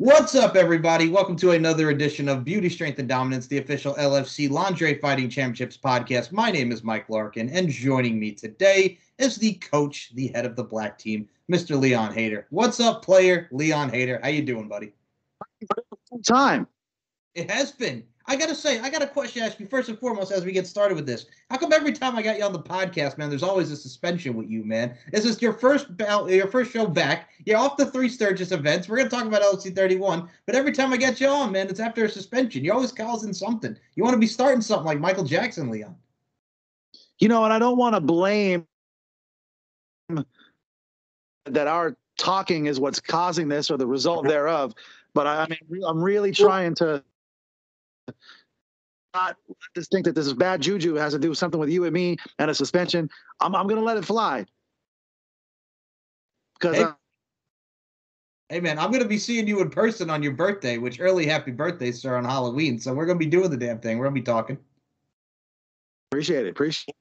What's up, everybody? Welcome to another edition of Beauty, Strength, and Dominance, the official LFC Lingerie Fighting Championships podcast. My name is Mike Larkin, and joining me today is the coach, the head of the black team, Mr. Leon Hader. What's up, player Leon Hader? How you doing, buddy? Time. It has been. I gotta say, I got a question to ask you first and foremost as we get started with this. How come every time I got you on the podcast, man, there's always a suspension with you, man? Is this your first your first show back? You're off the three Sturgis events. We're gonna talk about LFC 31, but every time I get you on, man, it's after a suspension. You're always causing something. You want to be starting something like Michael Jackson, Leon. You know, and I don't want to blame that our talking is what's causing this or the result thereof, but I, I mean, I'm really trying to not just think that this is bad juju has to do with something with you and me and a suspension. I'm I'm gonna let it fly. Because hey. Uh, hey man, I'm gonna be seeing you in person on your birthday, which early happy birthday, sir, on Halloween. So we're gonna be doing the damn thing. We're gonna be talking. Appreciate it. Appreciate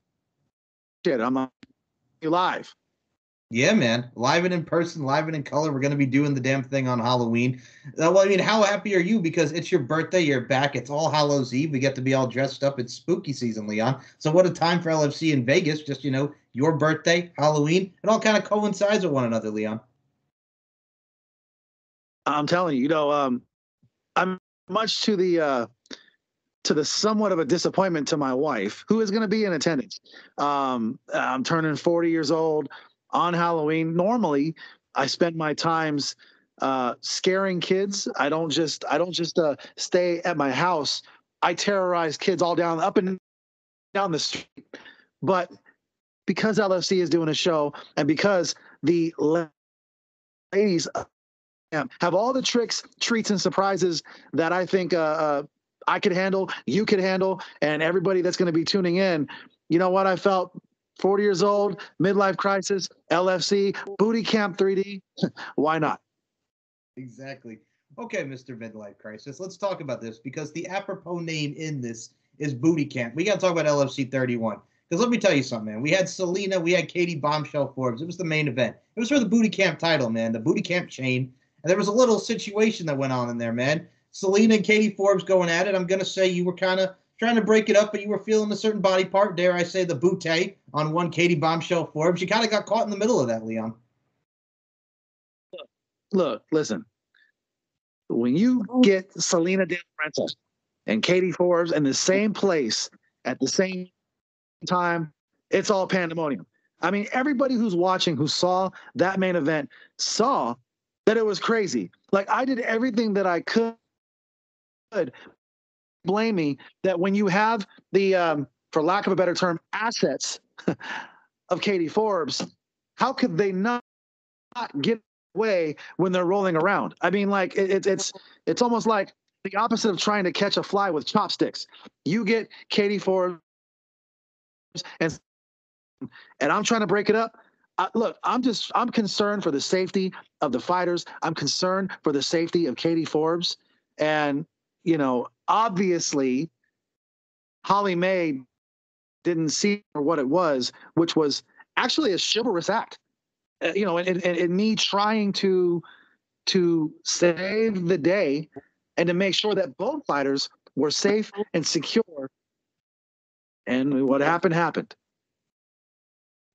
it. I'm on you live. Yeah, man. Live and in person, live and in color. We're going to be doing the damn thing on Halloween. Uh, well, I mean, how happy are you? Because it's your birthday. You're back. It's all Hallows Eve. We get to be all dressed up. It's spooky season, Leon. So, what a time for LFC in Vegas. Just, you know, your birthday, Halloween. It all kind of coincides with one another, Leon. I'm telling you, you know, um, I'm much to the, uh, to the somewhat of a disappointment to my wife, who is going to be in attendance. Um, I'm turning 40 years old on Halloween. Normally, I spend my times uh, scaring kids. I don't just I don't just uh, stay at my house. I terrorize kids all down up and down the street. But because LFC is doing a show, and because the ladies uh, have all the tricks, treats, and surprises that I think uh, uh, I could handle, you could handle, and everybody that's going to be tuning in. You know what? I felt 40 years old, midlife crisis, LFC, booty camp 3D. Why not? Exactly. Okay, Mr. Midlife Crisis. Let's talk about this because the apropos name in this is Booty Camp. We got to talk about LFC 31. Because let me tell you something, man. We had Selena, we had Katie Bombshell Forbes. It was the main event. It was for the Booty Camp title, man, the Booty Camp chain. And there was a little situation that went on in there, man. Selena and Katie Forbes going at it. I'm going to say you were kind of trying to break it up, but you were feeling a certain body part, dare I say, the bootay on one Katie Bombshell Forbes. You kind of got caught in the middle of that, Leon. Look, listen. When you get Selena De La Renta and Katie Forbes in the same place at the same time, it's all pandemonium. I mean, everybody who's watching who saw that main event saw that it was crazy. Like I did everything that I could blame me that when you have the, um, for lack of a better term, assets of Katie Forbes, how could they not, not get away when they're rolling around? I mean, like it, it's it's almost like the opposite of trying to catch a fly with chopsticks. You get Katie Forbes, and and I'm trying to break it up. Uh, look, I'm just I'm concerned for the safety of the fighters. I'm concerned for the safety of Katie Forbes, and you know obviously Holly May didn't see what it was, which was actually a chivalrous act. Uh, you know, and, and, and me trying to to save the day and to make sure that both fighters were safe and secure. And what happened happened.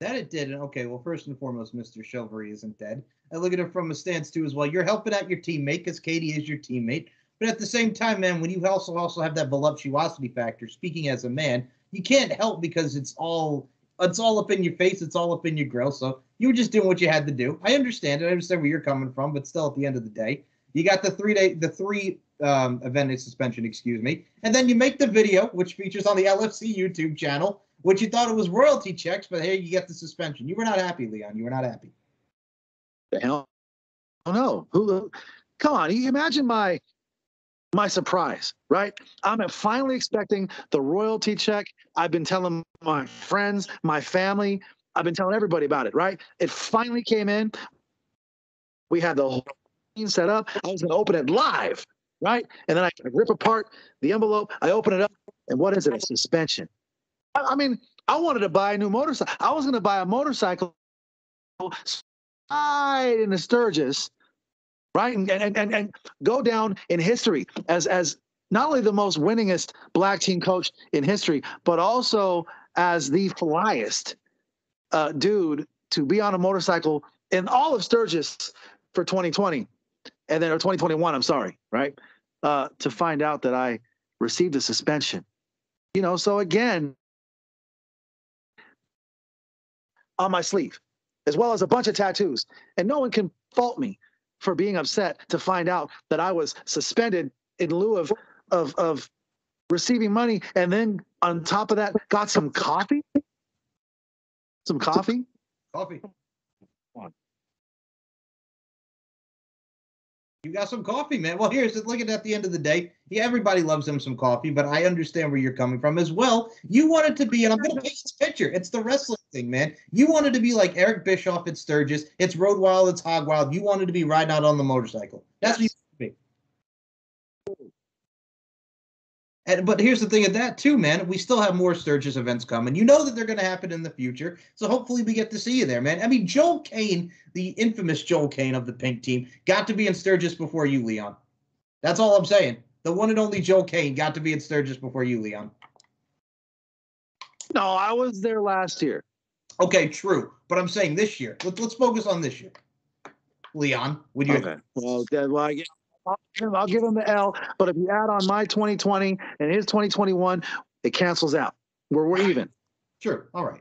That it did. Okay, well, first and foremost, Mr. Chivalry isn't dead. I look at it from a stance too as well. You're helping out your teammate because Katie is your teammate. But at the same time, man, when you also also have that voluptuosity factor, speaking as a man, you can't help because it's all it's all up in your face, it's all up in your grill. So you were just doing what you had to do. I understand it. I understand where you're coming from, but still, at the end of the day, you got the three day the three um, event suspension, excuse me, and then you make the video which features on the LFC YouTube channel, which you thought it was royalty checks, but here you get the suspension. You were not happy, Leon. You were not happy. The hell? Oh no! Who? Come on! Imagine my my surprise, right? I'm finally expecting the royalty check. I've been telling my friends, my family, I've been telling everybody about it, right? It finally came in. We had the whole thing set up. I was going to open it live, right? And then I rip apart the envelope. I open it up, and what is it? A suspension. I, mean, I wanted to buy a new motorcycle. I was going to buy a motorcycle right in the Sturgis right? And, and, and, and go down in history as, as not only the most winningest black team coach in history, but also as the flyest uh, dude to be on a motorcycle in all of Sturgis for 2020 and then or 2021, I'm sorry, right? Uh, to find out that I received a suspension. You know, so again, on my sleeve, as well as a bunch of tattoos. And no one can fault me for being upset to find out that I was suspended in lieu of of of receiving money and then on top of that got some coffee. Some coffee? Coffee. You got some coffee, man. Well, here's look at at the end of the day. Yeah, everybody loves him some coffee, but I understand where you're coming from as well. You wanted to be, and I'm gonna paint this picture. It's the wrestling thing, man. You wanted to be like Eric Bischoff at Sturgis. It's Road Wild, it's Hog Wild. You wanted to be riding out on the motorcycle. That's yes. what you And, but here's the thing of that too, man. We still have more Sturgis events coming. You know that they're going to happen in the future, so hopefully we get to see you there, man. I mean, Joel Kane, the infamous Joel Kane of the Pink Team, got to be in Sturgis before you, Leon. That's all I'm saying. The one and only Joel Kane got to be in Sturgis before you, Leon. No, I was there last year. Okay, true. But I'm saying this year. Let's let's focus on this year. Leon, would you? Okay. Well, well, I guess I'll, give him the L. But if you add on my 2020 and his 2021, it cancels out. We're we're even. Sure. All right.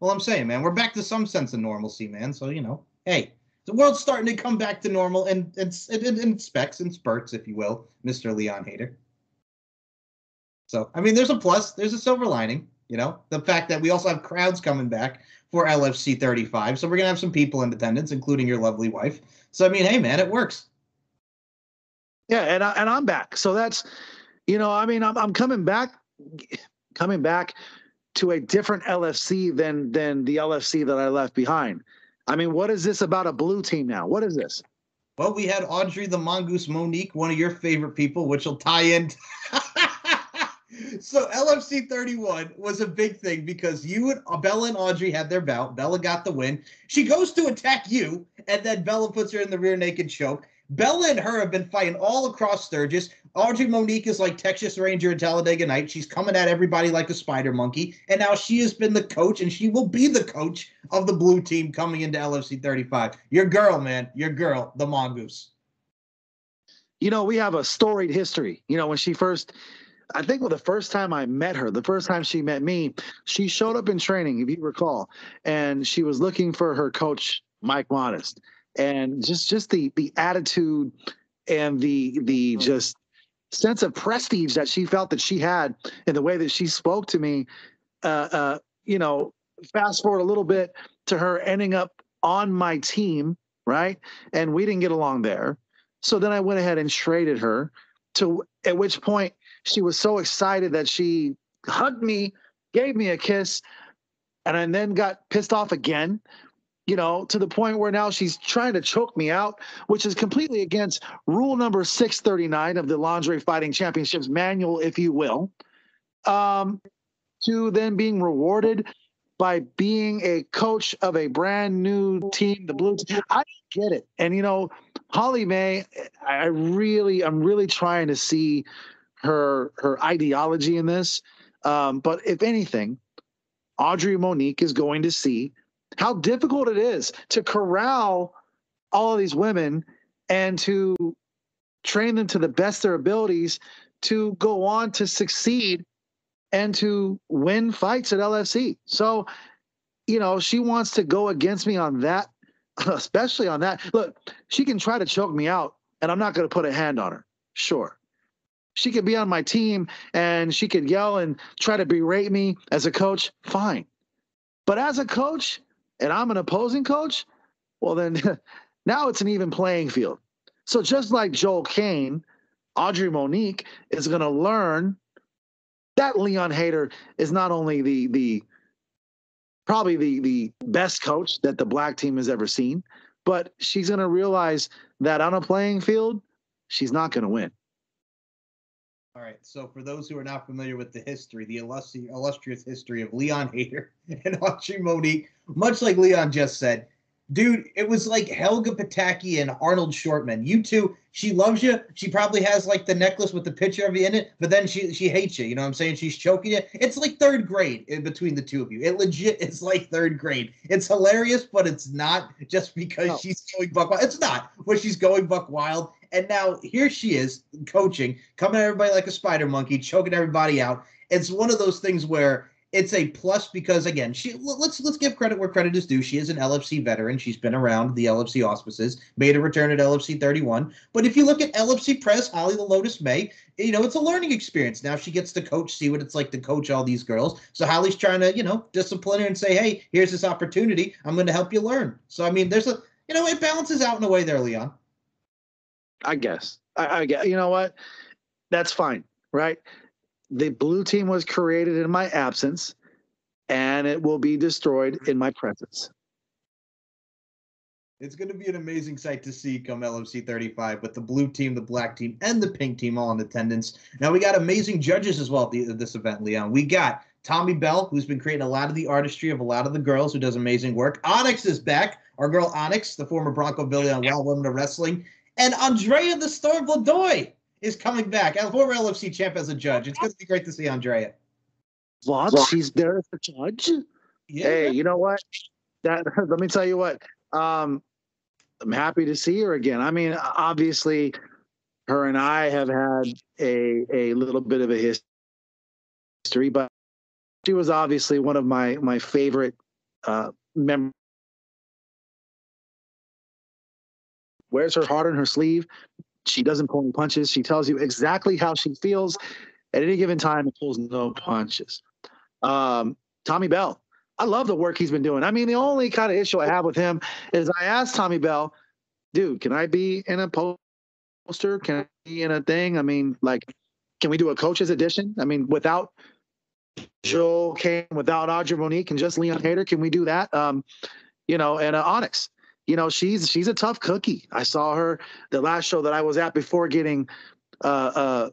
Well, I'm saying, man, we're back to some sense of normalcy, man. So you know, hey, the world's starting to come back to normal and and in, in specs and spurts, if you will, Mister Leon Hader. So I mean, there's a plus. There's a silver lining. You know, the fact that we also have crowds coming back for LFC 35. So we're gonna have some people in attendance, including your lovely wife. So I mean, hey, man, it works. Yeah, and I, and I'm back. So that's, you know, I mean, I'm I'm coming back, coming back to a different LFC than than the LFC that I left behind. I mean, what is this about a blue team now? What is this? Well, we had Audrey the Mongoose Monique, one of your favorite people, which will tie in. so LFC 31 was a big thing because you and uh, Bella and Audrey had their bout. Bella got the win. She goes to attack you, and then Bella puts her in the rear naked choke. Bella and her have been fighting all across Sturgis. Audrey Monique is like Texas Ranger and Talladega Night. She's coming at everybody like a spider monkey. And now she has been the coach, and she will be the coach of the blue team coming into LFC 35. Your girl, man. Your girl, the Mongoose. You know, we have a storied history. You know, when she first I think well, the first time I met her, the first time she met me, she showed up in training, if you recall, and she was looking for her coach, Mike Modest and just just the the attitude and the the mm-hmm. just sense of prestige that she felt that she had in the way that she spoke to me uh, uh, you know fast forward a little bit to her ending up on my team right? And we didn't get along there. So then i went ahead and traded her to at which point she was so excited that she hugged me gave me a kiss and I then got pissed off again you know, to the point where now she's trying to choke me out, which is completely against rule number 639 of the Lingerie Fighting Championships manual, if you will, um, to then being rewarded by being a coach of a brand new team, the Blue. I get it. And, you know, Holly May, I really, I'm really trying to see her her ideology in this. Um, but if anything, Audrey Monique is going to see how difficult it is to corral all of these women and to train them to the best of their abilities to go on to succeed and to win fights at LFC. So, you know, she wants to go against me on that, especially on that. Look, she can try to choke me out, and I'm not going to put a hand on her. Sure. She could be on my team and she could yell and try to berate me as a coach. Fine. But as a coach, and I'm an opposing coach, well, then now it's an even playing field. So just like Joel Kane, Audrey Monique is going to learn that Leon Hader is not only the the probably the the best coach that the black team has ever seen, but she's going to realize that on a playing field, she's not going to win. All right. So, for those who are not familiar with the history, the illustrious history of Leon Hader and Audrey Monique, much like Leon just said, Dude, it was like Helga Pataki and Arnold Shortman. You two, she loves you. She probably has like the necklace with the picture of you in it, but then she she hates you. You know what I'm saying? She's choking you. It's like third grade in between the two of you. It legit is like third grade. It's hilarious, but it's not just because no. she's going buck wild. It's not, but she's going buck wild. And now here she is coaching, coming at everybody like a spider monkey, choking everybody out. It's one of those things where it's a plus because again, she let's let's give credit where credit is due. She is an LFC veteran. She's been around the LFC auspices, made a return at LFC 31. But if you look at LFC Prez, Holly the Lotus May, you know, it's a learning experience. Now she gets to coach, see what it's like to coach all these girls. So Holly's trying to, you know, discipline her and say, hey, here's this opportunity. I'm going to help you learn. So I mean, there's a you know, it balances out in a way there, Leon. I guess. I, I get you know what? That's fine, right? the blue team was created in my absence and it will be destroyed in my presence. It's going to be an amazing sight to see come LFC 35 with the blue team, the black team, and the pink team all in attendance. Now, we got amazing judges as well at, this event, Leon. We got Tommy Bell, who's been creating a lot of the artistry of a lot of the girls, who does amazing work. Onyx is back. Our girl Onyx, the former Bronco Billy on Wild Women of Wrestling. And Andrea the Storm Godoy is coming back. A former LFC champ as a judge. It's going to be great to see Andrea. What? She's there as a judge? Yeah. Hey, you know what? That let me tell you what. Um, I'm happy to see her again. I mean, obviously, her and I have had a a little bit of a history, but she was obviously one of my my favorite uh, members. Wears her heart on her sleeve. She doesn't pull any punches. She tells you exactly how she feels at any given time and pulls no punches. Um, Tommy Bell, I love the work he's been doing. I mean, the only kind of issue I have with him is I asked Tommy Bell, dude, can I be in a poster? Can I be in a thing? I mean, like, can we do a coach's edition? I mean, without Joel Kane, without Audrey Monique, and just Leon Hader, can we do that? Um, you know, and uh, Onyx you know she's she's a tough cookie. I saw her the last show that I was at before getting uh uh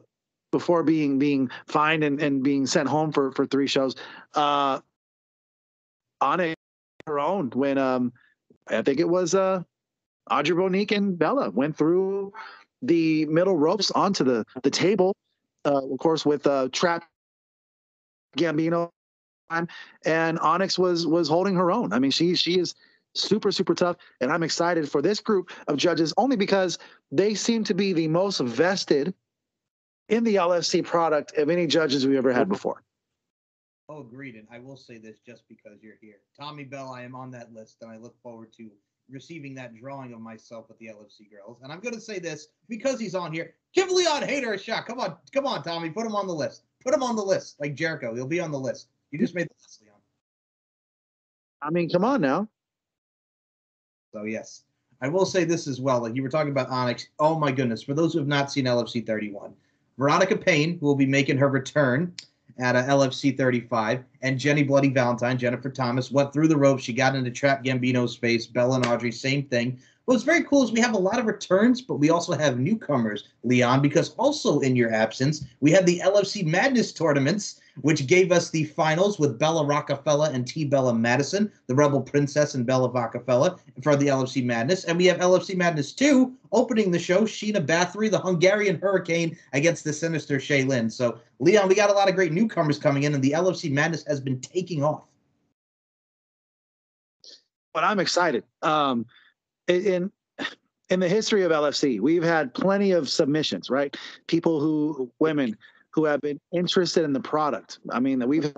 before being being fined and, and being sent home for for three shows uh on a, her own when um I think it was uh Audrey Monique and Bella went through the middle ropes onto the the table uh of course with uh Trap Gambino and Onyx was was holding her own. I mean she she is super super tough. And i'm excited for this group of judges only because they seem to be the most vested in the lfc product of any judges we've ever had before. Oh agreed and i will say this just because you're here. Tommy bell i am on that list and i look forward to receiving that drawing of myself with the lfc girls. And i'm going to say this because he's on here give leon hater a shot. Come on come on tommy put him on the list. Put him on the list like jericho he'll be on the list. You just made the list leon. I mean come on now so yes, I will say this as well. Like you were talking about Onyx. Oh my goodness! For those who have not seen LFC 31, Veronica Payne, who will be making her return at uh, a LFC 35, and Jenny Bloody Valentine, Jennifer Thomas, went through the ropes. She got into Trap Gambino's space. Bella and Audrey, same thing. What's very cool is we have a lot of returns, but we also have newcomers, Leon, because also in your absence, we had the LFC Madness tournaments which gave us the finals with Bella Rockefeller and T. Bella Madison, the Rebel Princess and Bella Rockefeller for the LFC Madness. And we have LFC Madness 2 opening the show, Sheena Bathory, the Hungarian Hurricane, against the sinister Shaylin. So, Leon, we got a lot of great newcomers coming in, and the LFC Madness has been taking off. But I'm excited. Um, in in the history of LFC, we've had plenty of submissions, right? People who, women who have been interested in the product. I mean, that we've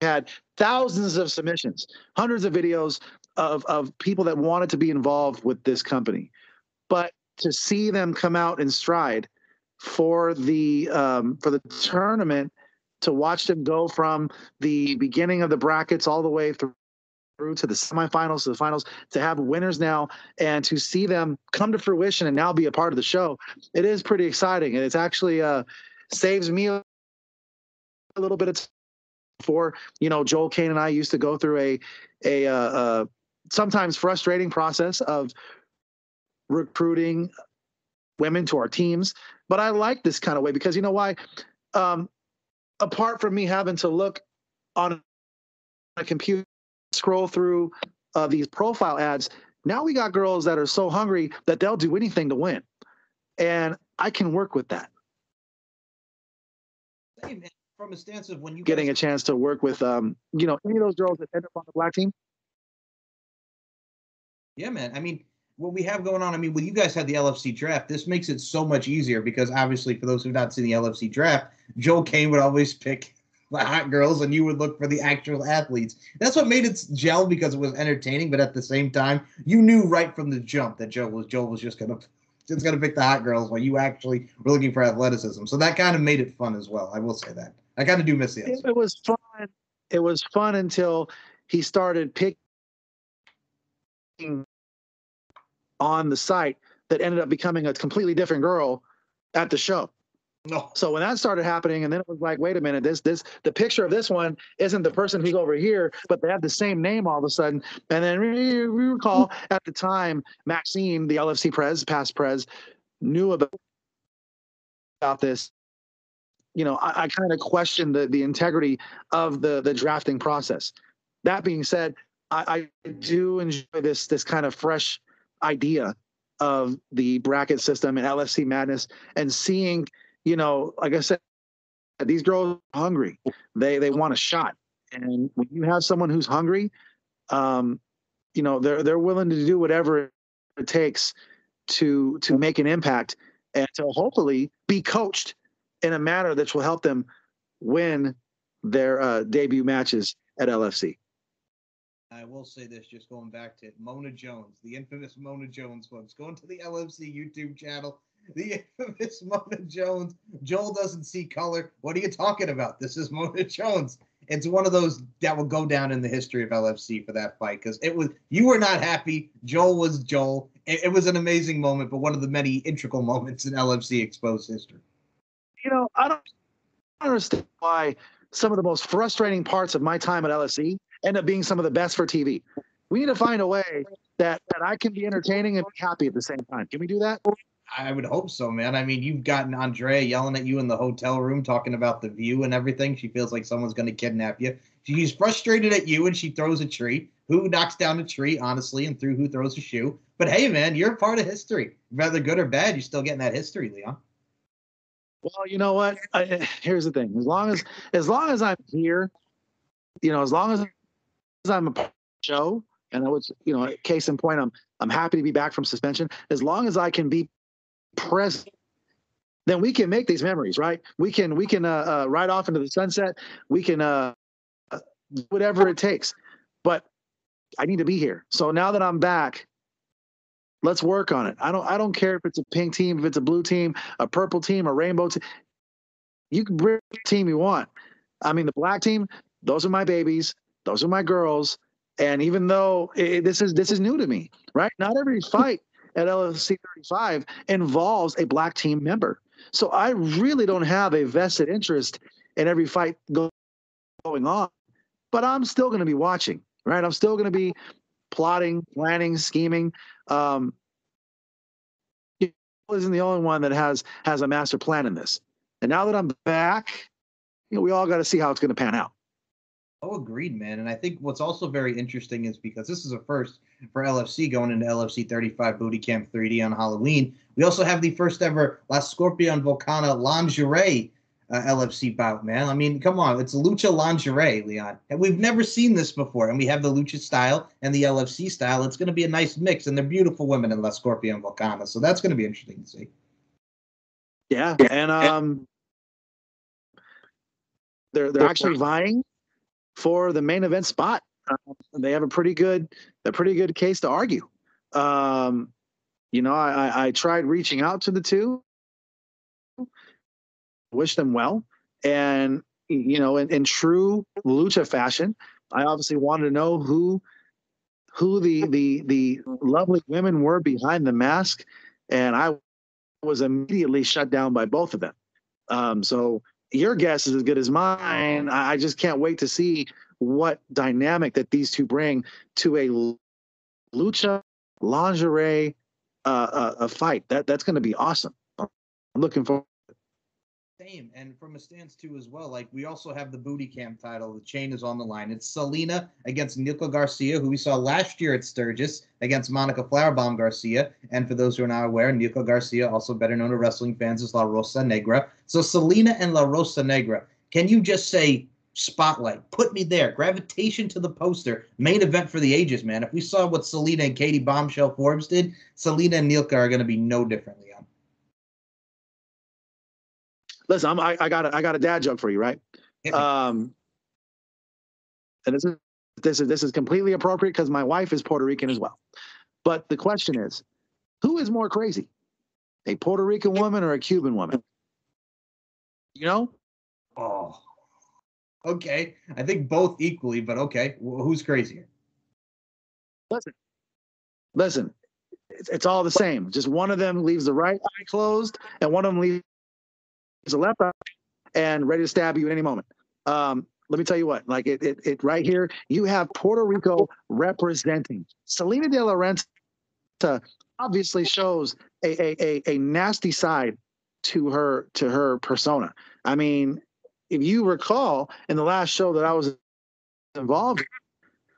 had thousands of submissions, hundreds of videos of, of people that wanted to be involved with this company. But to see them come out in stride for the um, for the tournament, to watch them go from the beginning of the brackets all the way through through to the semifinals to the finals to have winners now and to see them come to fruition and now be a part of the show it is pretty exciting and it's actually uh saves me a little bit of time before you know joel kane and i used to go through a a uh, uh, sometimes frustrating process of recruiting women to our teams but i like this kind of way because you know why um, apart from me having to look on a computer scroll through uh, these profile ads Now we got girls that are so hungry that they'll do anything to win. And I can work with that. Man, from a stance of when you Getting a chance to work with, um, you know, any of those girls that end up on the black team. yeah, man. I mean, what we have going on. I mean, when you guys had the LFC draft, this makes it so much easier because obviously, for those who've not seen the LFC draft, Joel Kane would always pick the hot girls, and you would look for the actual athletes. That's what made it gel because it was entertaining, but at the same time, you knew right from the jump that Joel was Joel was just gonna just gonna pick the hot girls while you actually were looking for athleticism. So that kind of made it fun as well. I will say that. I kind of do miss the It, it was fun. It was fun until he started picking on the site that ended up becoming a completely different girl at the show. No. So when that started happening, and then it was like, wait a minute, this this the picture of this one isn't the person who's over here, but they have the same name all of a sudden. And then we, we recall at the time, Maxine, the LFC pres, past pres, knew about about this. You know, I, I kind of questioned the the integrity of the the drafting process. That being said, I, I do enjoy this this kind of fresh idea of the bracket system and LFC madness and seeing you know, like I said, these girls are hungry. They they want a shot, and when you have someone who's hungry, um, you know, they're they're willing to do whatever it takes to to make an impact and to hopefully be coached in a manner that will help them win their uh, debut matches at LFC. I will say this, just going back to Mona Jones, the infamous Mona Jones, folks. Going to the LFC YouTube channel, the infamous Mona Jones. Joel doesn't see color. What are you talking about? This is Mona Jones. It's one of those that will go down in the history of LFC for that fight because it was you were not happy. Joel was Joel. It, it was an amazing moment, but one of the many integral moments in LFC exposed history. You know, I don't understand why some of the most frustrating parts of my time at LFC end up being some of the best for TV. We need to find a way that that I can be entertaining and be happy at the same time. Can we do that? I would hope so, man. I mean, you've gotten Andrea yelling at you in the hotel room, talking about the view and everything. She feels like someone's going to kidnap you. She's frustrated at you, and she throws a tree. Who knocks down a tree, honestly, and through who throws a shoe? But hey, man, you're part of history. Whether good or bad, you're still getting that history, Leon. Well, you know what? I, here's the thing. As long as as long as I'm here, you know, as long as I'm a show, and I was, you know, case in point, I'm I'm happy to be back from suspension. As long as I can be present, then we can make these memories, right? We can we can uh, uh, ride off into the sunset. We can uh, uh, whatever it takes. But I need to be here. So now that I'm back, let's work on it. I don't I don't care if it's a pink team, if it's a blue team, a purple team, a rainbow team. You can bring the team you want. I mean, the black team, those are my babies, those are my girls. And even though it, this is this is new to me, right? Not every fight at LFC 35 involves a black team member. So I really don't have a vested interest in every fight going on, but I'm still going to be watching, right? I'm still going to be plotting, planning, scheming. Um, isn't the only one that has has a master plan in this. And now that I'm back, you know, we all got to see how it's going to pan out. Oh, agreed, man. And I think what's also very interesting is because this is a first for LFC going into LFC 35 Booty Camp 3D on Halloween. We also have the first ever La Scorpion Volcana lingerie uh, LFC bout, man. I mean, come on, it's lucha lingerie, Leon. And we've never seen this before. And we have the lucha style and the LFC style. It's going to be a nice mix, and they're beautiful women in La Scorpion Volcana. So that's going to be interesting to see. Yeah, and um, they're they're actually vying for the main event spot. Um, they have a pretty good a pretty good case to argue. Um, you know, I, I tried reaching out to the two, wish them well, and you know, in, in true lucha fashion, I obviously wanted to know who who the the the lovely women were behind the mask, and I was immediately shut down by both of them. Um, so your guess is as good as mine. I just can't wait to see what dynamic that these two bring to a lucha lingerie uh, uh, a fight. That that's going to be awesome. I'm looking forward. Same. And from a stance too as well, like we also have the booty camp title. The chain is on the line. It's Selena against Nilka Garcia, who we saw last year at Sturgis against Monica Flowerbomb Garcia. And for those who are not aware, Nilka Garcia, also better known to wrestling fans as La Rosa Negra. So Selena and La Rosa Negra. Can you just say spotlight? Put me there. Gravitation to the poster. Main event for the ages, man. If we saw what Selena and Katie Bombshell Forbes did, Selena and Nilka are going to be no differently. Listen, I'm, I, I got a, I got a dad joke for you, right? Um, and this is this is this is completely appropriate because my wife is Puerto Rican as well. But the question is, who is more crazy, a Puerto Rican woman or a Cuban woman? You know? Oh, okay. I think both equally, but okay. Who's crazier? Listen, listen. It's, it's all the same. Just one of them leaves the right eye closed, and one of them leaves a left eye and ready to stab you at any moment. Um, let me tell you what, like it, it, it right here, you have Puerto Rico representing. Selena De La Renta obviously shows a, a, a, a nasty side to her to her persona. I mean, if you recall in the last show that I was involved,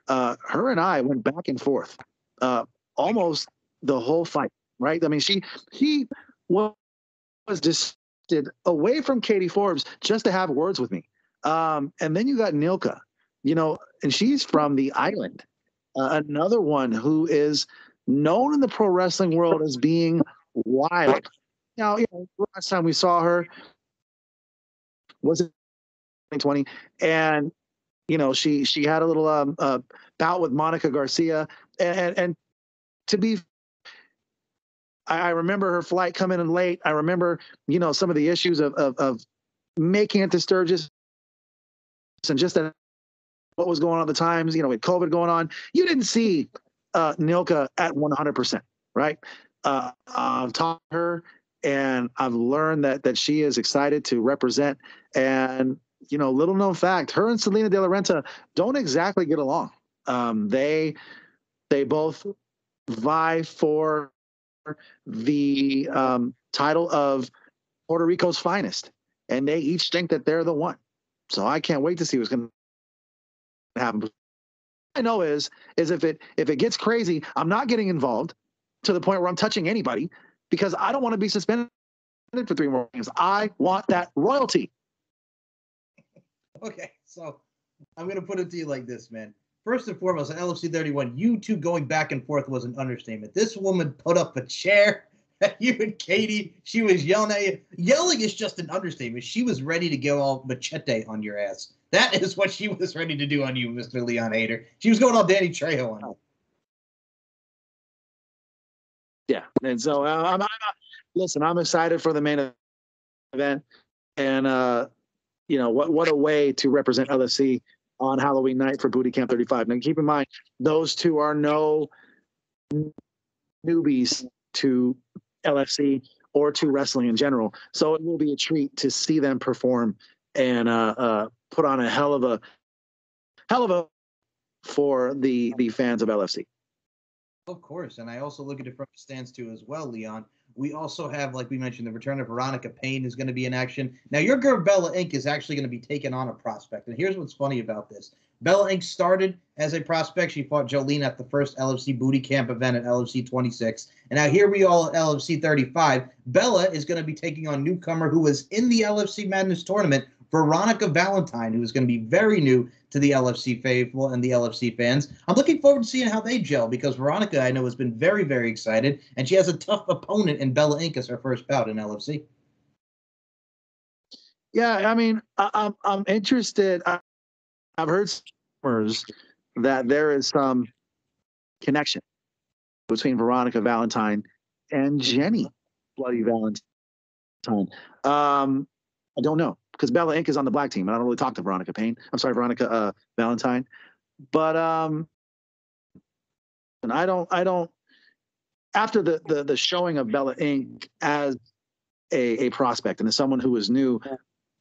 uh, her and I went back and forth uh, almost the whole fight. Right? I mean, she he was was just away from Katie Forbes just to have words with me. Um, and then you got Nilka, you know, and she's from the island. Uh, another one who is known in the pro wrestling world as being wild. Now, you know, last time we saw her was it 2020, and you know she she had a little um, uh, bout with Monica Garcia, and and to be I, remember her flight coming in late. I remember, you know, some of the issues of of, of making it to Sturgis and just that what was going on at the times, you know, with COVID going on. You didn't see uh, Nilka at 100%, right? Uh, I've taught her and I've learned that that she is excited to represent. And you know, little known fact, her and Selena De La Renta don't exactly get along. Um, they they both vie for the um, title of Puerto Rico's finest, and they each think that they're the one. So I can't wait to see what's going to happen. I know is is if it if it gets crazy, I'm not getting involved to the point where I'm touching anybody because I don't want to be suspended for three more games. I want that royalty. Okay, so I'm gonna put it to you like this, man first and foremost, on LFC 31, you two going back and forth was an understatement. This woman put up a chair you and Katie. She was yelling at you. Yelling is just an understatement. She was ready to go all machete on your ass. That is what she was ready to do on you, Mr. Leon Hader. She was going all Danny Trejo on you. Yeah, and so uh, I'm, I'm, listen. I'm excited for the main event, and uh, you know what? What a way to represent LFC on Halloween night for Booty Camp 35. Now, keep in mind, those two are no newbies to LFC or to wrestling in general. So it will be a treat to see them perform and uh, uh, put on a hell of a hell of a for the the fans of LFC. Of course, and I also look at it from a stance too as well, Leon. We also have, like we mentioned, the return of Veronica Payne is going to be in action. Now, your girl Bella Ink is actually going to be taking on a prospect. And here's what's funny about this Bella Ink started as a prospect. She fought Jolene at the first LFC booty camp event at LFC 26. And now here we all at LFC 35. Bella is going to be taking on newcomer who was in the LFC Madness tournament Veronica Valentine, who is going to be very new to the LFC faithful and the LFC fans. I'm looking forward to seeing how they gel because Veronica, I know, has been very, very excited, and she has a tough opponent in Bella Ink as her first bout in LFC. Yeah, I mean, I, am I'm, I'm interested. I, have heard rumors that there is some connection between Veronica Valentine and Jenny Bloody Valentine. Um, I don't know because Bella Ink is on the black team, and I don't really talk to Veronica Payne. I'm sorry, Veronica uh, Valentine, but um, and I don't, I don't. After the the the showing of Bella Ink as a a prospect and as someone who is new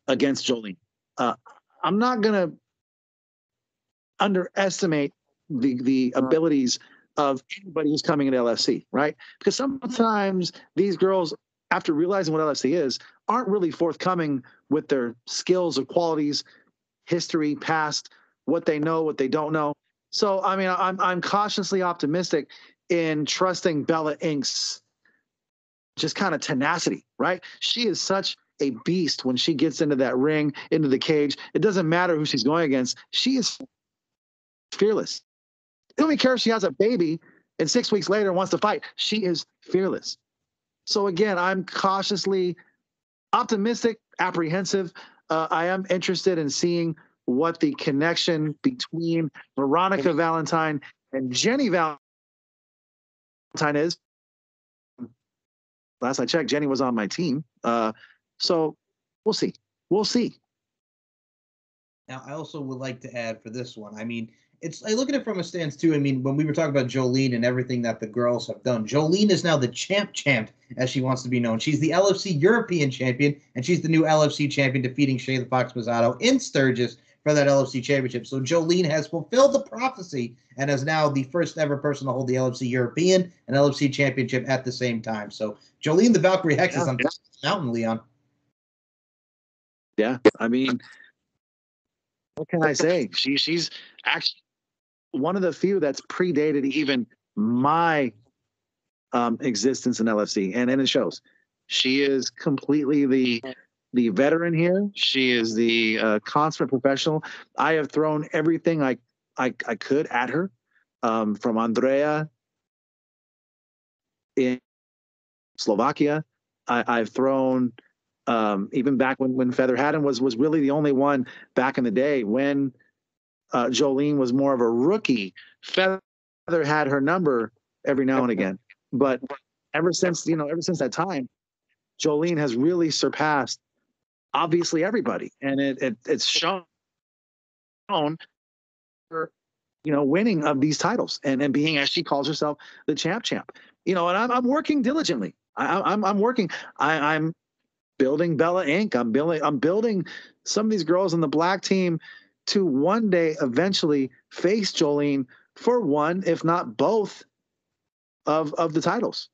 against Jolene, uh, I'm not gonna underestimate the the abilities of anybody who's coming at LFC, right? Because sometimes these girls after realizing what LFC is, aren't really forthcoming with their skills or qualities, history, past, what they know, what they don't know. So, I mean, I'm I'm cautiously optimistic in trusting Bella Ink's just kind of tenacity, right? She is such a beast when she gets into that ring, into the cage. It doesn't matter who she's going against. She is fearless. It don't care if she has a baby and six weeks later wants to fight. She is fearless. So again, I'm cautiously optimistic, apprehensive. Uh, I am interested in seeing what the connection between Veronica Valentine and Jenny Valentine is. Last I checked, Jenny was on my team. Uh, so we'll see. We'll see. Now, I also would like to add for this one. I mean, it's I look at it from a stance too. I mean, when we were talking about Jolene and everything that the girls have done, Jolene is now the champ champ, as she wants to be known. She's the LFC European champion, and she's the new LFC champion, defeating Shay the Fox Mazzato in Sturgis for that LFC championship. So Jolene has fulfilled the prophecy and is now the first ever person to hold the LFC European and LFC championship at the same time. So Jolene the Valkyrie Hex yeah. is on the mountain, Leon. Yeah, I mean, what can I say? She she's actually one of the few that's predated even my um, existence in LFC, and and it shows. She is completely the the veteran here. She is the uh, consummate professional. I have thrown everything I I, I could at her, um, from Andrea in Slovakia. I, I've thrown um, even back when when Feather Haddon was was really the only one back in the day when uh, Jolene was more of a rookie. Feather had her number every now and again, but ever since you know ever since that time, Jolene has really surpassed obviously everybody, and it, it it's shown her you know winning of these titles and and being as she calls herself the champ champ. You know, and I'm I'm working diligently. I, I'm I'm working. I, I'm building Bella Ink I'm building I'm building some of these girls on the black team to one day eventually face Jolene for one, if not both, of of the titles.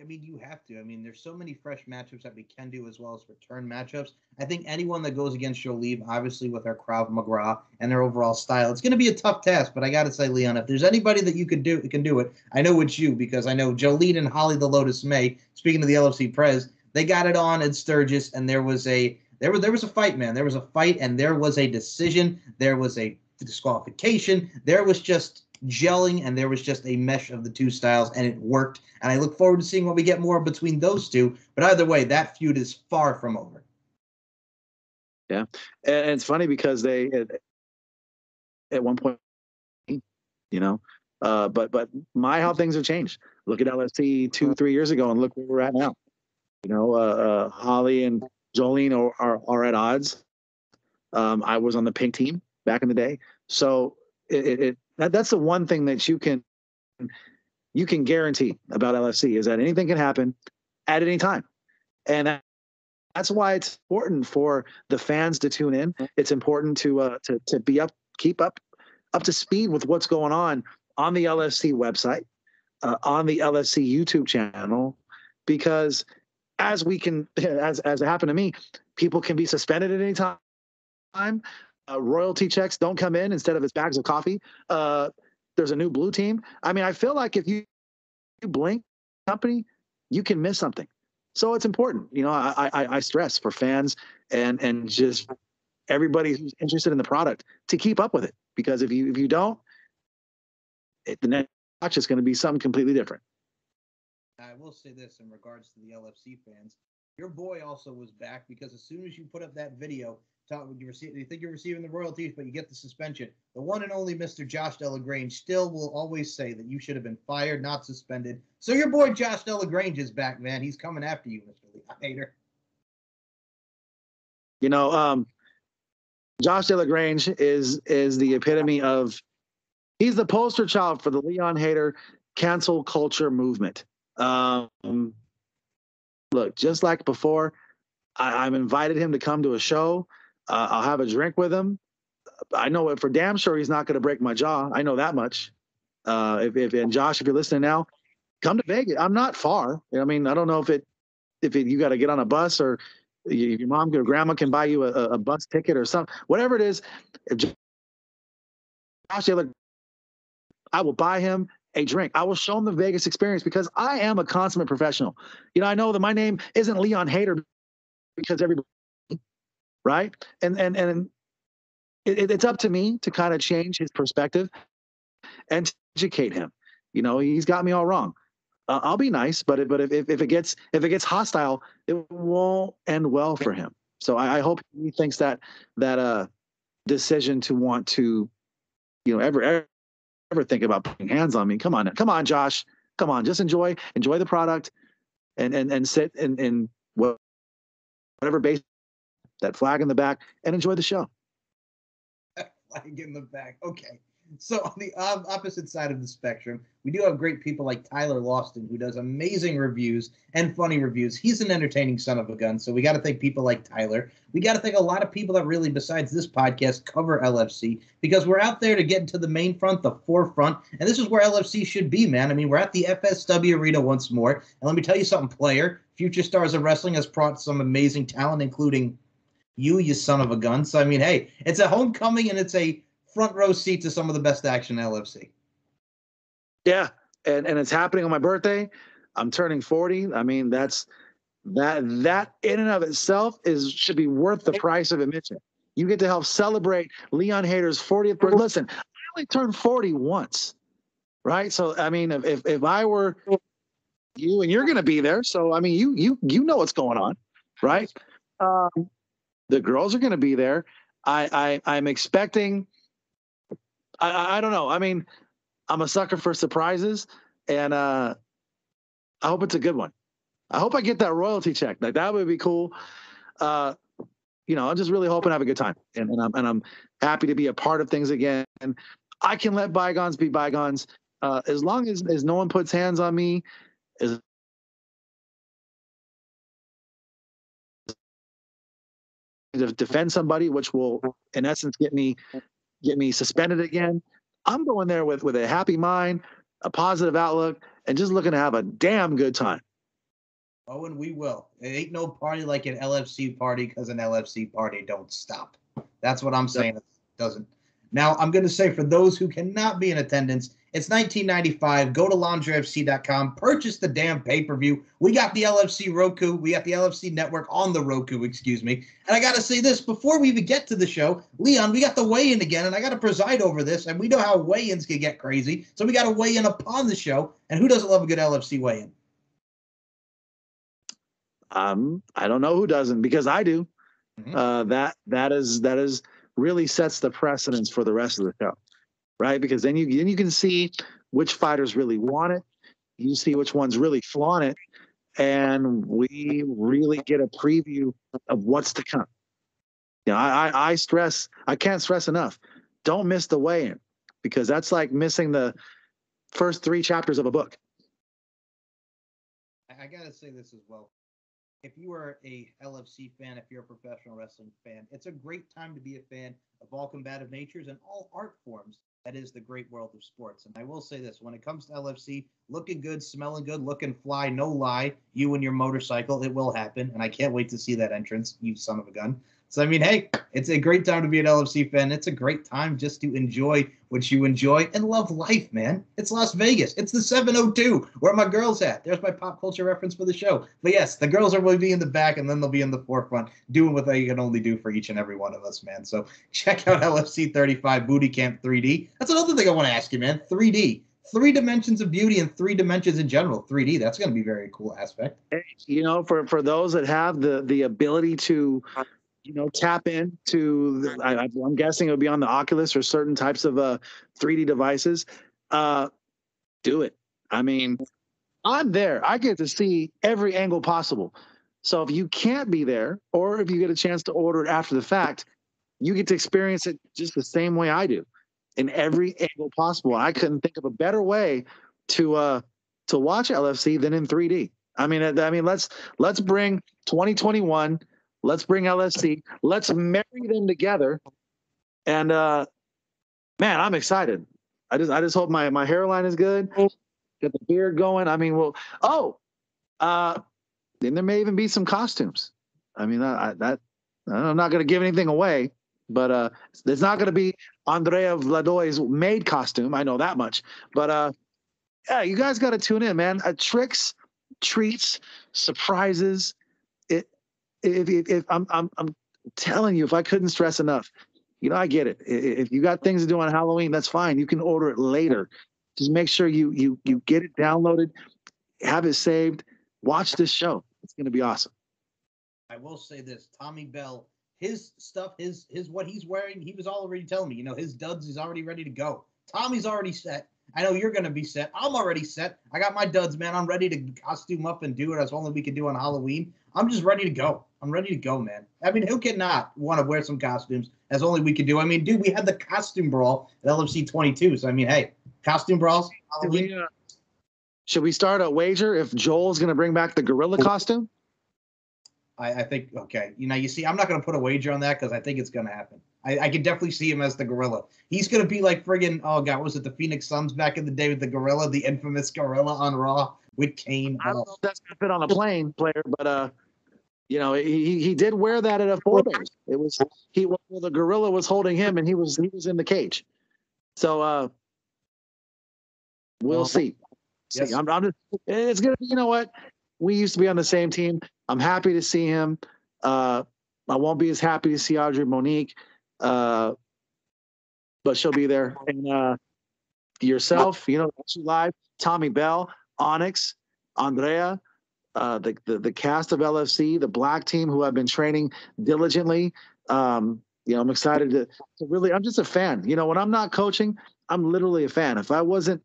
I mean, you have to. I mean, there's so many fresh matchups that we can do as well as return matchups. I think anyone that goes against Jolene, obviously with her Krav Maga and their overall style, it's going to be a tough task. But I got to say, Leon, if there's anybody that you could do can do it, I know it's you because I know Jolene and Holly the Lotus May. Speaking of the LFC Prez, they got it on at Sturgis, and there was a there was there was a fight, man. There was a fight, and there was a decision. There was a disqualification. There was just gelling, and there was just a mesh of the two styles, and it worked. And I look forward to seeing what we get more between those two. But either way, that feud is far from over. Yeah, and it's funny because they at, at one point, you know, uh, but but my how things have changed. Look at LFC two three years ago, and look where we're at now. You know, uh, uh, Holly and Jolene are, are, are at odds. Um, I was on the pink team back in the day, so it, it, that, that's the one thing that you can you can guarantee about LFC is that anything can happen at any time, and that, that's why it's important for the fans to tune in. It's important to uh, to to be up, keep up up to speed with what's going on on the LFC website, uh, on the LFC YouTube channel, because as we can, as as it happened to me, people can be suspended at any time. Uh, royalty checks don't come in instead of it's bags of coffee. Uh, there's a new blue team. I mean, I feel like if you, you blink company, you can miss something. So it's important, you know. I, I, I stress for fans and and just everybody who's interested in the product to keep up with it because if you if you don't, it, the next watch is going to be something completely different. I will say this in regards to the LFC fans. Your boy also was back because as soon as you put up that video, talk, you, receive, you think you're receiving the royalties, but you get the suspension. The one and only Mr. Josh Delagrange still will always say that you should have been fired, not suspended. So your boy Josh Delagrange is back, man. He's coming after you, Mr. Lee Hater. You know, um, Josh Delagrange is is the epitome of he's the poster child for the Leon Hater cancel culture movement. Um, look, just like before, I, have invited him to come to a show. Uh, I'll have a drink with him. I know for damn sure he's not going to break my jaw. I know that much. Uh, if, if and Josh, if you're listening now, come to Vegas. I'm not far. I mean, I don't know if it if it, you got to get on a bus or your mom or grandma can buy you a, a bus ticket or something. Whatever it is, if Josh Taylor, I will buy him a drink. I will show him the Vegas experience because I am a consummate professional. You know, I know that my name isn't Leon Hader because everybody, right? And and and it, it's up to me to kind of change his perspective and educate him. You know, he's got me all wrong. Uh, I'll be nice, but it, but if, if it gets if it gets hostile, it won't end well for him. So I, I hope he thinks that that uh decision to want to, you know, ever ever think about putting hands on me. Come on, come on, Josh, come on, just enjoy enjoy the product, and and and sit in in whatever base that flag in the back and enjoy the show. flag in the back. Okay. So on the um, opposite side of the spectrum, we do have great people like Tyler Lawston, who does amazing reviews and funny reviews. He's an entertaining son of a gun. So we got to thank people like Tyler. We got to thank a lot of people that really, besides this podcast, cover LFC because we're out there to get into the main front, the forefront, and this is where LFC should be, man. I mean, we're at the FSW Arena once more, and let me tell you something, player. Future Stars of Wrestling has brought some amazing talent, including you, you son of a gun. So I mean, hey, it's a homecoming and it's a front row seat to some of the best action in LFC. Yeah, and and it's happening on my birthday. I'm turning 40. I mean, that's that that in and of itself is should be worth the price of admission. You get to help celebrate Leon Hater's 40th birthday. Listen, I only turned 40 once, right? So I mean, if if, if I were you and you're going to be there, so I mean, you you you know what's going on, right? Um, the girls are going to be there. I, I I'm expecting I, I don't know. I mean, I'm a sucker for surprises, and uh, I hope it's a good one. I hope I get that royalty check. Like that would be cool. Uh, you know, I'm just really hoping I have a good time, and, and I'm and I'm happy to be a part of things again. I can let bygones be bygones, uh, as long as as no one puts hands on me. As to defend somebody, which will, in essence, get me get me suspended again. I'm going there with with a happy mind, a positive outlook, and just looking to have a damn good time. Oh, and we will. It ain't no party like an LFC party because an LFC party don't stop. That's what I'm saying. It doesn't. Now, I'm going to say for those who cannot be in attendance, it's 1995. Go to lingeriefc.com, purchase the damn pay per view. We got the LFC Roku. We got the LFC network on the Roku, excuse me. And I got to say this before we even get to the show, Leon, we got the weigh in again, and I got to preside over this. And we know how weigh ins can get crazy. So we got to weigh in upon the show. And who doesn't love a good LFC weigh in? Um, I don't know who doesn't because I do. Mm-hmm. Uh, that that is that is really sets the precedence for the rest of the show right? Because then you then you can see which fighters really want it. You see which ones really flaunt it, and we really get a preview of what's to come. You know, I, I, I stress, I can't stress enough. Don't miss the weigh-in because that's like missing the first three chapters of a book. I gotta say this as well. If you are a LFC fan, if you're a professional wrestling fan, it's a great time to be a fan of all combative natures and all art forms that is the great world of sports. And I will say this when it comes to LFC, looking good, smelling good, looking fly, no lie, you and your motorcycle, it will happen. And I can't wait to see that entrance, you son of a gun. So, I mean, hey, it's a great time to be an LFC fan. It's a great time just to enjoy what you enjoy and love life, man. It's Las Vegas. It's the 702. Where my girls at? There's my pop culture reference for the show. But yes, the girls are going to be in the back and then they'll be in the forefront doing what they can only do for each and every one of us, man. So check out LFC 35 Booty Camp 3D. That's another thing I want to ask you, man. 3D three dimensions of beauty and three dimensions in general 3d that's going to be very cool aspect you know for for those that have the the ability to you know, tap into. The, I, am guessing it would be on the Oculus or certain types of uh, 3D devices. Uh, do it. I mean, I'm there. I get to see every angle possible. So if you can't be there, or if you get a chance to order it after the fact, you get to experience it just the same way I do, in every angle possible. I couldn't think of a better way to uh, to watch LFC than in 3D. I mean, I mean, let's let's bring 2021 Let's bring LFC. Let's marry them together. And uh, man, I'm excited. I just I just hope my my hairline is good. Got the beard going. I mean, well, oh, uh, then there may even be some costumes. I mean, I, I, that I'm not going to give anything away, but uh, there's not going to be Andrea Vladoy's maid costume. I know that much. But uh, yeah, you guys got to tune in, man. Uh, tricks, treats, surprises. If, if, if I'm, I'm, I'm telling you, if I couldn't stress enough, you know, I get it. If you got things to do on Halloween, that's fine. You can order it later. Just make sure you you you get it downloaded, have it saved. Watch this show. It's going to be awesome. I will say this: Tommy Bell, his stuff, his his what he's wearing, he was already telling me. You know, his duds is already ready to go. Tommy's already set. I know you're going to be set. I'm already set. I got my duds, man. I'm ready to costume up and do it as only we can do on Halloween. I'm just ready to go. I'm ready to go, man. I mean, who cannot want to wear some costumes as only we could do? I mean, dude, we had the costume brawl at LFC 22. So, I mean, hey, costume brawls. Should we, uh, should we start a wager if Joel's going to bring back the gorilla costume? I, I, think okay. You know, you see, I'm not going to put a wager on that because I think it's going to happen. I, I can definitely see him as the gorilla. He's going to be like friggin' oh god, was it the Phoenix Suns back in the day with the gorilla, the infamous gorilla on Raw with Kane? I don't know if that's going to fit on a plane player, but uh, you know, he he did wear that at a four base. It was he well, the gorilla was holding him and he was he was in the cage. So uh, we'll see. Yes. See, I'm, I'm just, it's gonna be. You know what? We used to be on the same team. I'm happy to see him. Uh, I won't be as happy to see Audrey Monique, uh, but she'll be there. And uh, yourself, you know, live, Tommy Bell, Onyx, Andrea, uh, the, the, the cast of LFC, the black team who I've been training diligently. Um, you know, I'm excited to, to really. I'm just a fan. You know, when I'm not coaching, I'm literally a fan. If I wasn't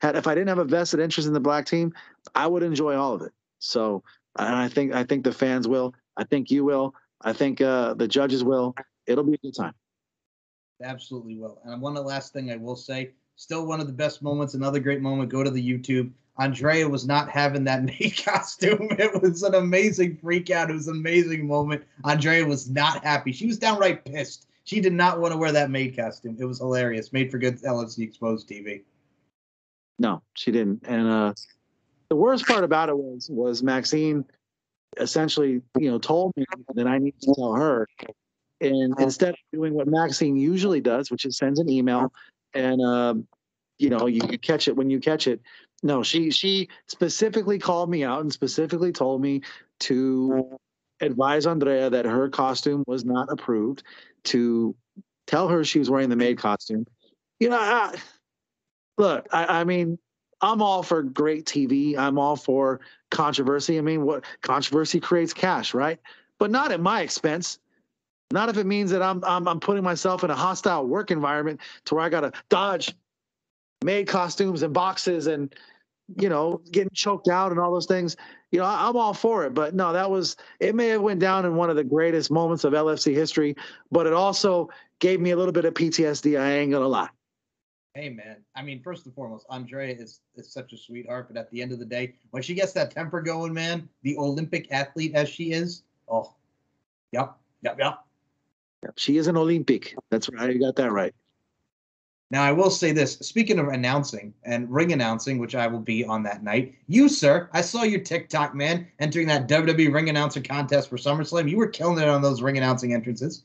had, if I didn't have a vested interest in the black team, I would enjoy all of it. So and I think I think the fans will. I think you will. I think uh, the judges will. It'll be a good time. Absolutely will. And one last thing I will say, still one of the best moments. Another great moment. Go to the YouTube. Andrea was not having that maid costume. It was an amazing freak out. It was an amazing moment. Andrea was not happy. She was downright pissed. She did not want to wear that maid costume. It was hilarious. Made for good LFC Exposed TV. No, she didn't. And uh, the worst part about it was was Maxine essentially, you know, told me that I need to tell her. And instead of doing what Maxine usually does, which is sends an email and um, you know, you, you catch it when you catch it. No, she she specifically called me out and specifically told me to advise Andrea that her costume was not approved, to tell her she was wearing the maid costume. You know, I, look, I, I mean, I'm all for great TV. I'm all for controversy. I mean, what controversy creates cash, right? But not at my expense. Not if it means that I'm I'm, I'm putting myself in a hostile work environment to where I got to dodge maid costumes and boxes and you know getting choked out and all those things. You know, I, I'm all for it. But no, that was it. May have went down in one of the greatest moments of LFC history, but it also gave me a little bit of PTSD. I ain't gonna lie hey man, I mean, first and foremost, Andrea is is such a sweetheart, but at the end of the day, when she gets that temper going, man, the Olympic athlete as she is, oh, yep, yep, yep. She is an Olympic. That's right. You got that right. Now, I will say this speaking of announcing and ring announcing, which I will be on that night, you, sir, I saw your TikTok, man, entering that WWE ring announcer contest for SummerSlam. You were killing it on those ring announcing entrances.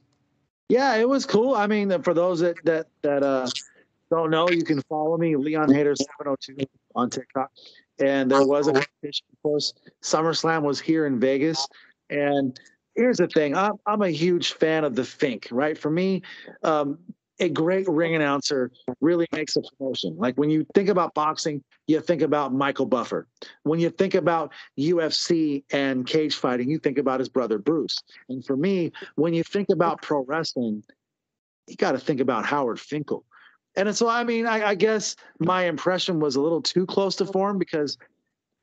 Yeah, it was cool. I mean, for those that, that, that, uh, don't know, you can follow me, Leon Hater 702 on TikTok. And there was a competition. Of course, SummerSlam was here in Vegas. And here's the thing I'm, I'm a huge fan of the Fink, right? For me, um, a great ring announcer really makes a promotion. Like when you think about boxing, you think about Michael Buffer. When you think about UFC and cage fighting, you think about his brother Bruce. And for me, when you think about pro wrestling, you got to think about Howard Finkel and so I mean, I, I, guess my impression was a little too close to form because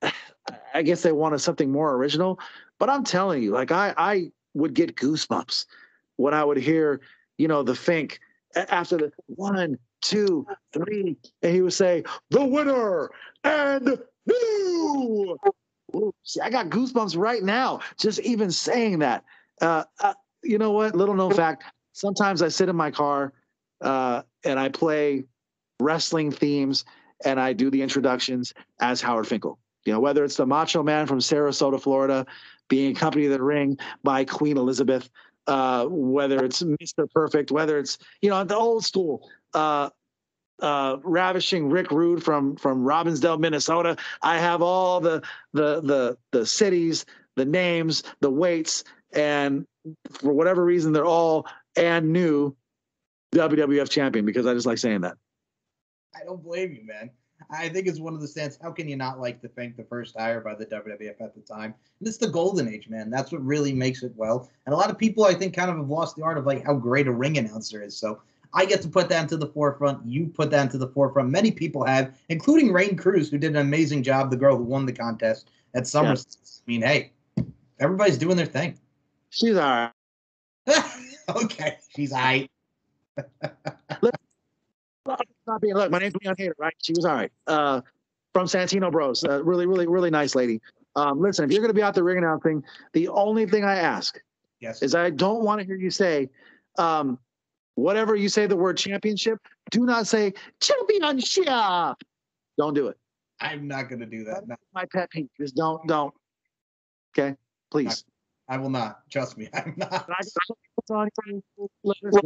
I guess they wanted something more original. But I'm telling you, like I I would get goosebumps when I would hear, you know, the Fink after the one, two, three, and he would say, "The winner and new." See, I got goosebumps right now just even saying that. Uh, uh, you know what? Little known fact. Sometimes I sit in my car uh, and I play wrestling themes and I do the introductions as Howard Finkel. You know, whether it's the Macho Man from Sarasota, Florida, being accompanied to the ring by Queen Elizabeth, uh, whether it's Mr. Perfect, whether it's you know the old school. Uh, uh, ravishing Rick Rude from from Robbinsdale, Minnesota. I have all the the the the cities, the names, the weights, and for whatever reason, they're all and new WWF champion because I just like saying that. I don't blame you, man. I think it's one of the stands. How can you not like to thank the first hire by the WWF at the time? And it's the golden age, man. That's what really makes it well. And a lot of people, I think, kind of have lost the art of like how great a ring announcer is. So I get to put that into the forefront. You put that into the forefront. Many people have, including Rain Cruz, who did an amazing job. The girl who won the contest at Summer. Yeah. I mean, hey, everybody's doing their thing. She's all right. okay, she's all right. not being look, my name's Leon Hater, right? She was all right. Uh, from Santino Bros. Uh, really, really, really nice lady. Um, listen, if you're going to be out there ring announcing, the only thing I ask yes. is I don't want to hear you say, um, whatever you say the word championship, do not say championship. Don't do it. I'm not going to do that. No. My pet peeve. Just don't, don't. Okay, please. I will not. Trust me, I'm not.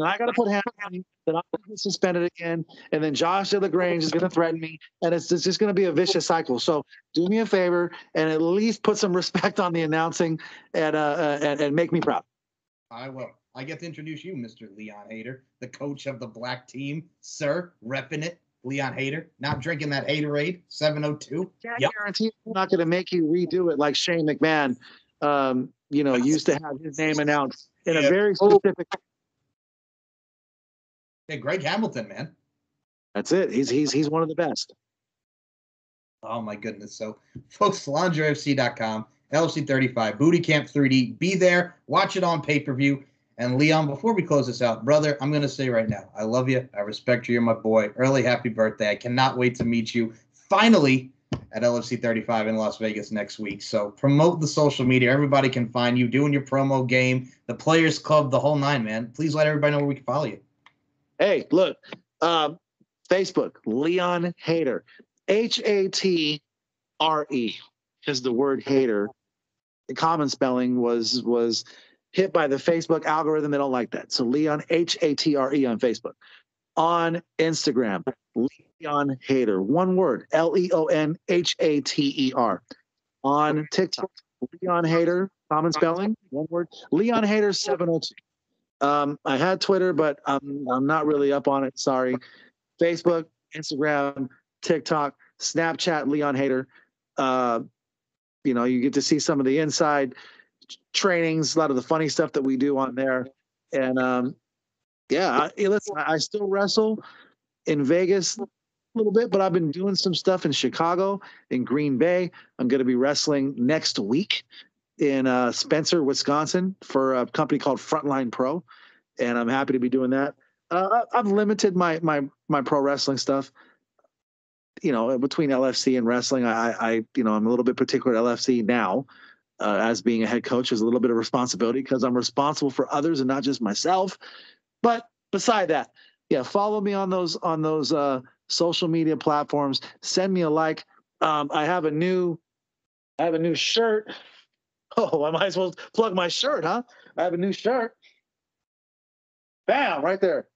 I got to put on. Then I'm going to suspended again. And then Josh de Lagrange is going to threaten me. And it's, it's just going to be a vicious cycle. So do me a favor and at least put some respect on the announcing and, uh, uh and, and make me proud. I will. I get to introduce you, Mr. Leon Hater, the coach of the black team, sir, repping it. Leon Hater, not drinking that Haterade 702. I yep. guarantee I'm not going to make you redo it like Shane McMahon um, you know, used to have his name announced in yeah. a very oh. specific. Hey, Greg Hamilton, man. That's it. He's he's he's one of the best. Oh my goodness! So, folks, LingerieFC.com, LC35, Booty Camp 3D. Be there. Watch it on pay per view. And Leon, before we close this out, brother, I'm gonna say right now, I love you. I respect you. You're my boy. Early happy birthday. I cannot wait to meet you. Finally, at LFC 35 in Las Vegas next week. So promote the social media. Everybody can find you doing your promo game, the Players Club, the whole nine, man. Please let everybody know where we can follow you. Hey, look, um, Facebook, Leon Hater, H A T R E is the word hater. The common spelling was was hit by the Facebook algorithm. They don't like that. So Leon H A T R E on Facebook. On Instagram, Leon Hater. One word, L E O N H A T E R. On TikTok, Leon Hater, common spelling, one word, Leon Hater 702. Um, I had Twitter, but I'm, I'm not really up on it. Sorry. Facebook, Instagram, TikTok, Snapchat, Leon Hater. Uh, you know, you get to see some of the inside trainings, a lot of the funny stuff that we do on there. And um, yeah, I, listen, I still wrestle in Vegas a little bit, but I've been doing some stuff in Chicago, in Green Bay. I'm going to be wrestling next week in uh, Spencer, Wisconsin, for a company called Frontline Pro, and I'm happy to be doing that. Uh, I've limited my my my pro wrestling stuff. You know, between LFC and wrestling, I, I you know I'm a little bit particular at LFC now. Uh, as being a head coach is a little bit of responsibility because I'm responsible for others and not just myself. But beside that, yeah, follow me on those on those uh, social media platforms. Send me a like. Um, I have a new, I have a new shirt. Oh, I might as well plug my shirt, huh? I have a new shirt. Bam, right there.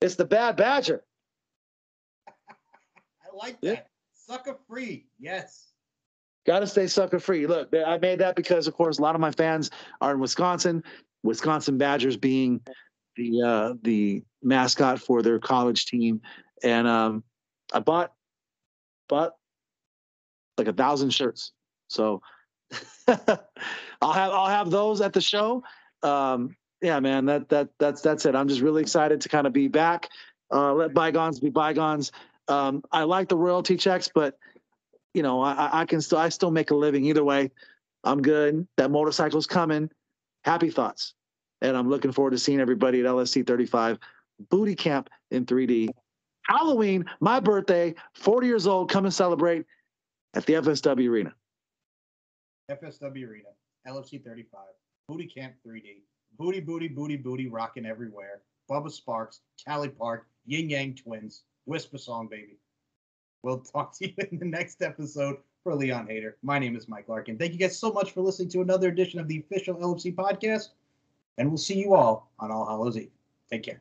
It's the Bad Badger. I like that. Yeah. Sucker free. Yes. Got to stay sucker free. Look, I made that because, of course, a lot of my fans are in Wisconsin. Wisconsin Badgers being the uh, the mascot for their college team, and um, I bought bought like a thousand shirts. So I'll have I'll have those at the show. Um, yeah, man, that that that's that's it. I'm just really excited to kind of be back. Uh, let bygones be bygones. Um, I like the royalty checks, but you know, I, I can still I still make a living either way. I'm good. That motorcycle's coming. Happy thoughts and I'm looking forward to seeing everybody at LFC 35 Booty Camp in 3D. Halloween, my birthday, 40 years old. Come and celebrate at the FSW Arena. FSW Arena, LFC 35, Booty Camp 3D, Booty, Booty, Booty, Booty, rocking everywhere. Bubba Sparxxx, Cali Park, Ying Yang Twins, Whisper Song Baby. We'll talk to you in the next episode for Leon Hater. My name is Mike Larkin. Thank you guys so much for listening to another edition of the official LFC podcast and we'll see you all on All Hallows Eve. Take care.